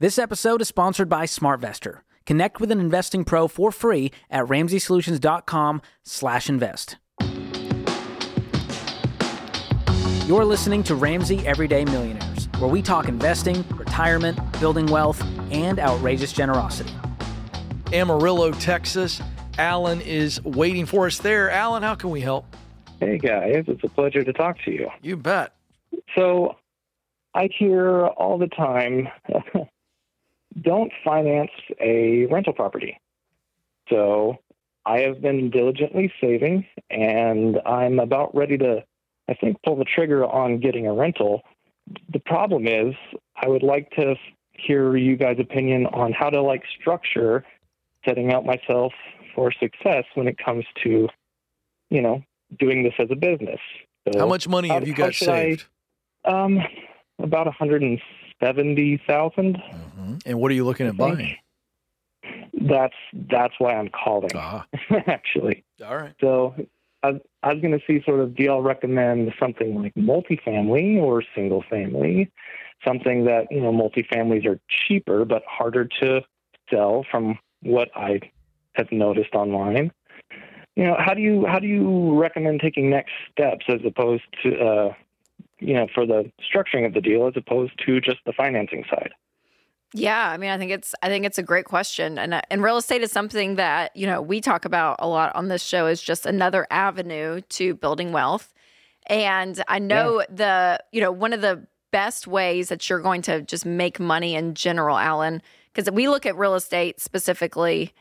This episode is sponsored by SmartVestor. Connect with an investing pro for free at ramseysolutions.com/invest. You're listening to Ramsey Everyday Millionaires, where we talk investing, retirement, building wealth, and outrageous generosity. Amarillo, Texas. Alan is waiting for us there. Alan, how can we help? Hey guys, it's a pleasure to talk to you. You bet. So, I hear all the time don't finance a rental property. So I have been diligently saving and I'm about ready to, I think, pull the trigger on getting a rental. The problem is, I would like to hear you guys' opinion on how to like structure setting out myself for success when it comes to, you know, doing this as a business. So how much money how, have you got saved? I, um, about 170,000. Mm-hmm. And what are you looking at buying? That's that's why I'm calling. Ah. actually. All right. So I, I was going to see sort of do y'all recommend something like multifamily or single family, something that you know multifamilies are cheaper but harder to sell from what I have noticed online. You know, how do you how do you recommend taking next steps as opposed to uh, you know for the structuring of the deal as opposed to just the financing side? Yeah, I mean, I think it's I think it's a great question, and uh, and real estate is something that you know we talk about a lot on this show is just another avenue to building wealth, and I know yeah. the you know one of the best ways that you're going to just make money in general, Alan, because we look at real estate specifically.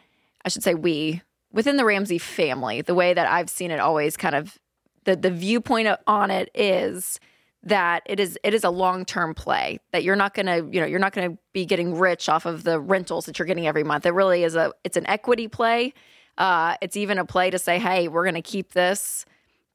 I should say we within the Ramsey family. The way that I've seen it always kind of the the viewpoint on it is that it is it is a long-term play that you're not going to you know you're not going to be getting rich off of the rentals that you're getting every month. It really is a it's an equity play. Uh, it's even a play to say hey we're going to keep this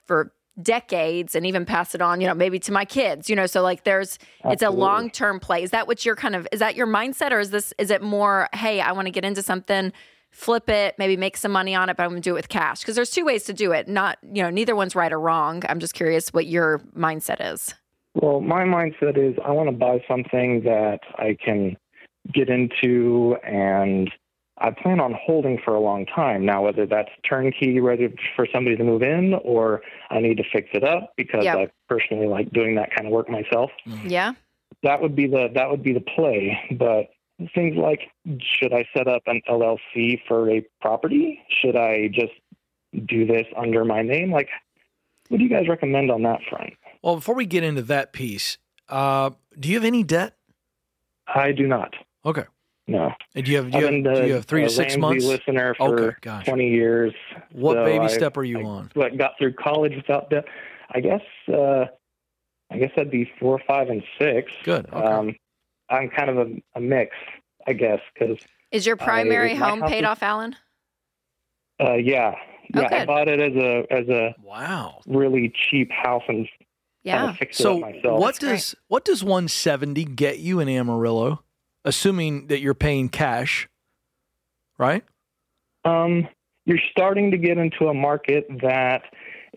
for decades and even pass it on you know maybe to my kids you know? So like there's Absolutely. it's a long-term play. Is that what you're kind of is that your mindset or is this is it more hey i want to get into something flip it, maybe make some money on it, but I'm going to do it with cash. Because there's two ways to do it. Not, you know, neither one's right or wrong. I'm just curious what your mindset is. Well, my mindset is I want to buy something that I can get into and I plan on holding for a long time. Now, whether that's turnkey ready for somebody to move in or I need to fix it up because yep. I personally like doing that kind of work myself. Yeah. That would be the that would be the play, but things like should I set up an LLC for a property? Should I just do this under my name? Like, what do you guys recommend on that front? Well, before we get into that piece, uh, do you have any debt? I do not. Okay. No. And do you have do you, have, the, do you have three to six Ramsey months? Listener for okay, gotcha. twenty years. What so baby I, step are you I, on? I got through college without debt. I guess. Uh, I guess that'd be four, five, and six. Good. Okay. Um, I'm kind of a, a mix, I guess, because is your primary I, home paid off, Alan? Uh, yeah, yeah. Okay. I bought it as a as a wow really cheap house and yeah. so what That's does great. what does 170 get you in Amarillo, assuming that you're paying cash, right? Um, you're starting to get into a market that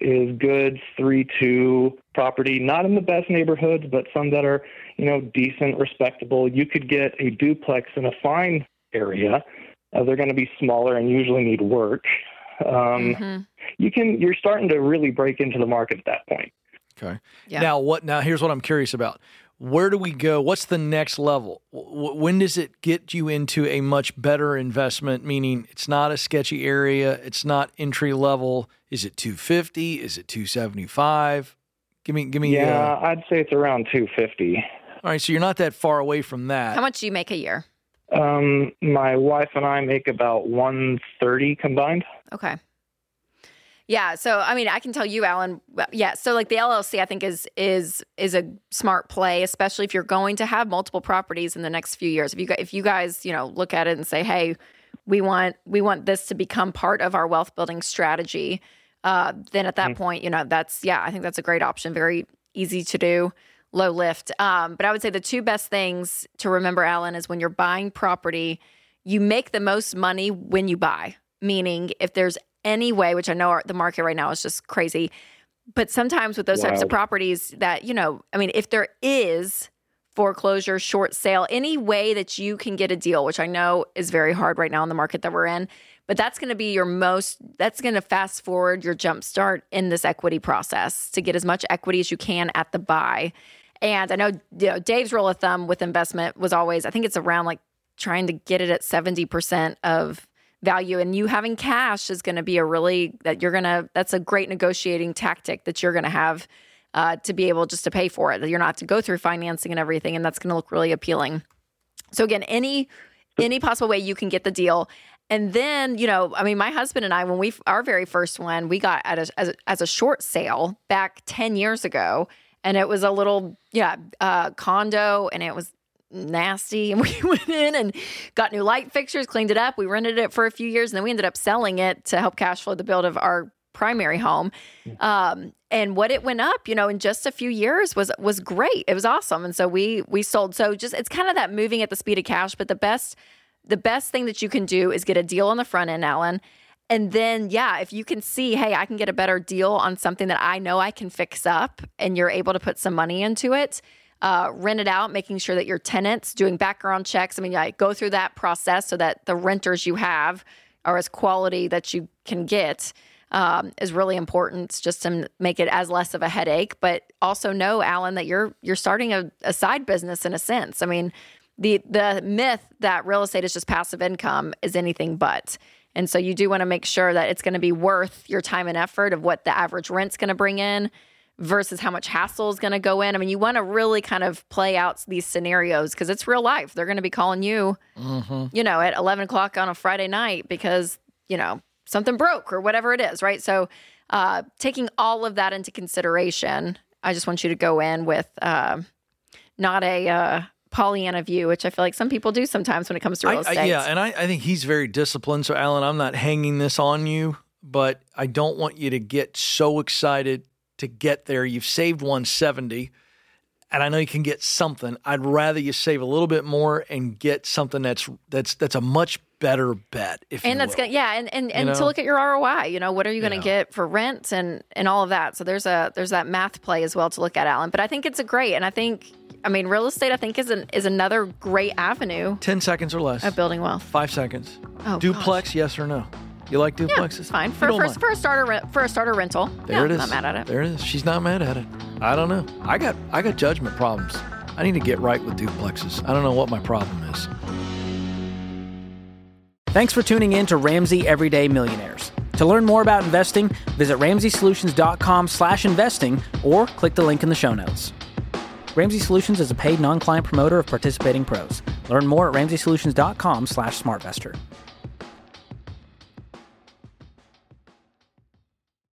is good three two property, not in the best neighborhoods, but some that are you know decent, respectable. You could get a duplex in a fine area. Uh, they're going to be smaller and usually need work. Um, mm-hmm. You can you're starting to really break into the market at that point. Okay. Yeah. Now what? Now here's what I'm curious about. Where do we go? What's the next level? When does it get you into a much better investment? Meaning, it's not a sketchy area. It's not entry level. Is it 250? Is it 275? Give me, give me. Yeah, uh, I'd say it's around 250. All right, so you're not that far away from that. How much do you make a year? Um, my wife and I make about 130 combined. Okay. Yeah, so I mean, I can tell you, Alan. Yeah, so like the LLC, I think is is is a smart play, especially if you're going to have multiple properties in the next few years. If you if you guys you know look at it and say, hey, we want we want this to become part of our wealth building strategy, uh, then at that mm-hmm. point, you know, that's yeah, I think that's a great option. Very easy to do, low lift. Um, but I would say the two best things to remember, Alan, is when you're buying property, you make the most money when you buy. Meaning, if there's any way, which I know our, the market right now is just crazy. But sometimes with those types of properties, that, you know, I mean, if there is foreclosure, short sale, any way that you can get a deal, which I know is very hard right now in the market that we're in. But that's going to be your most, that's going to fast forward your jump start in this equity process to get as much equity as you can at the buy. And I know, you know Dave's rule of thumb with investment was always, I think it's around like trying to get it at 70% of value and you having cash is going to be a really that you're going to that's a great negotiating tactic that you're going to have uh, to be able just to pay for it. You're not to go through financing and everything, and that's going to look really appealing. So again, any any possible way you can get the deal. And then, you know, I mean, my husband and I, when we our very first one, we got at a, as, a, as a short sale back ten years ago, and it was a little yeah uh, condo, and it was nasty. And we went in and got new light fixtures, cleaned it up. We rented it for a few years, and then we ended up selling it to help cash flow the build of our primary home. Um, and what it went up, you know, in just a few years was was great. It was awesome. And so we we sold. So just it's kind of that moving at the speed of cash. But the best the best thing that you can do is get a deal on the front end, Alan. And then, yeah, if you can see, hey, I can get a better deal on something that I know I can fix up, and you're able to put some money into it, uh, rent it out, making sure that your tenants doing background checks. I mean, yeah, go through that process so that the renters you have are as quality that you can get um, is really important just to make it as less of a headache. But also know, Alan, that you're you're starting a, a side business in a sense. I mean, the the myth that real estate is just passive income is anything but. And so you do want to make sure that it's going to be worth your time and effort of what the average rent's going to bring in versus how much hassle is going to go in. I mean, you want to really kind of play out these scenarios because it's real life. They're going to be calling you, mm-hmm. you know, at 11 o'clock on a Friday night because, you know, something broke or whatever it is, right? So, uh, taking all of that into consideration, I just want you to go in with uh, not a uh, Pollyanna view, which I feel like some people do sometimes when it comes to real estate. I, yeah, and I, I think he's very disciplined. So, Alan, I'm not hanging this on you, but I don't want you to get so excited to get there. You've saved 170 and I know you can get something. I'd rather you save a little bit more and get something that's that's that's a much better bet. If and that's gonna yeah, and and, and to look at your ROI. You know, what are you going to yeah. get for rent and and all of that. So there's a there's that math play as well to look at, Alan. But I think it's a great, and I think I mean real estate. I think is an is another great avenue. Ten seconds or less of building wealth. Five seconds. Oh, duplex, gosh. yes or no? You like duplexes? Yeah, fine for for, for, a starter rent, for a starter rental. There yeah, it is. Not mad at it. There it is. She's not mad at it. I don't know. I got I got judgment problems. I need to get right with duplexes. I don't know what my problem is. Thanks for tuning in to Ramsey Everyday Millionaires. To learn more about investing, visit ramseysolutions.com/investing or click the link in the show notes. Ramsey Solutions is a paid non-client promoter of participating pros. Learn more at ramseysolutions.com/smartvestor.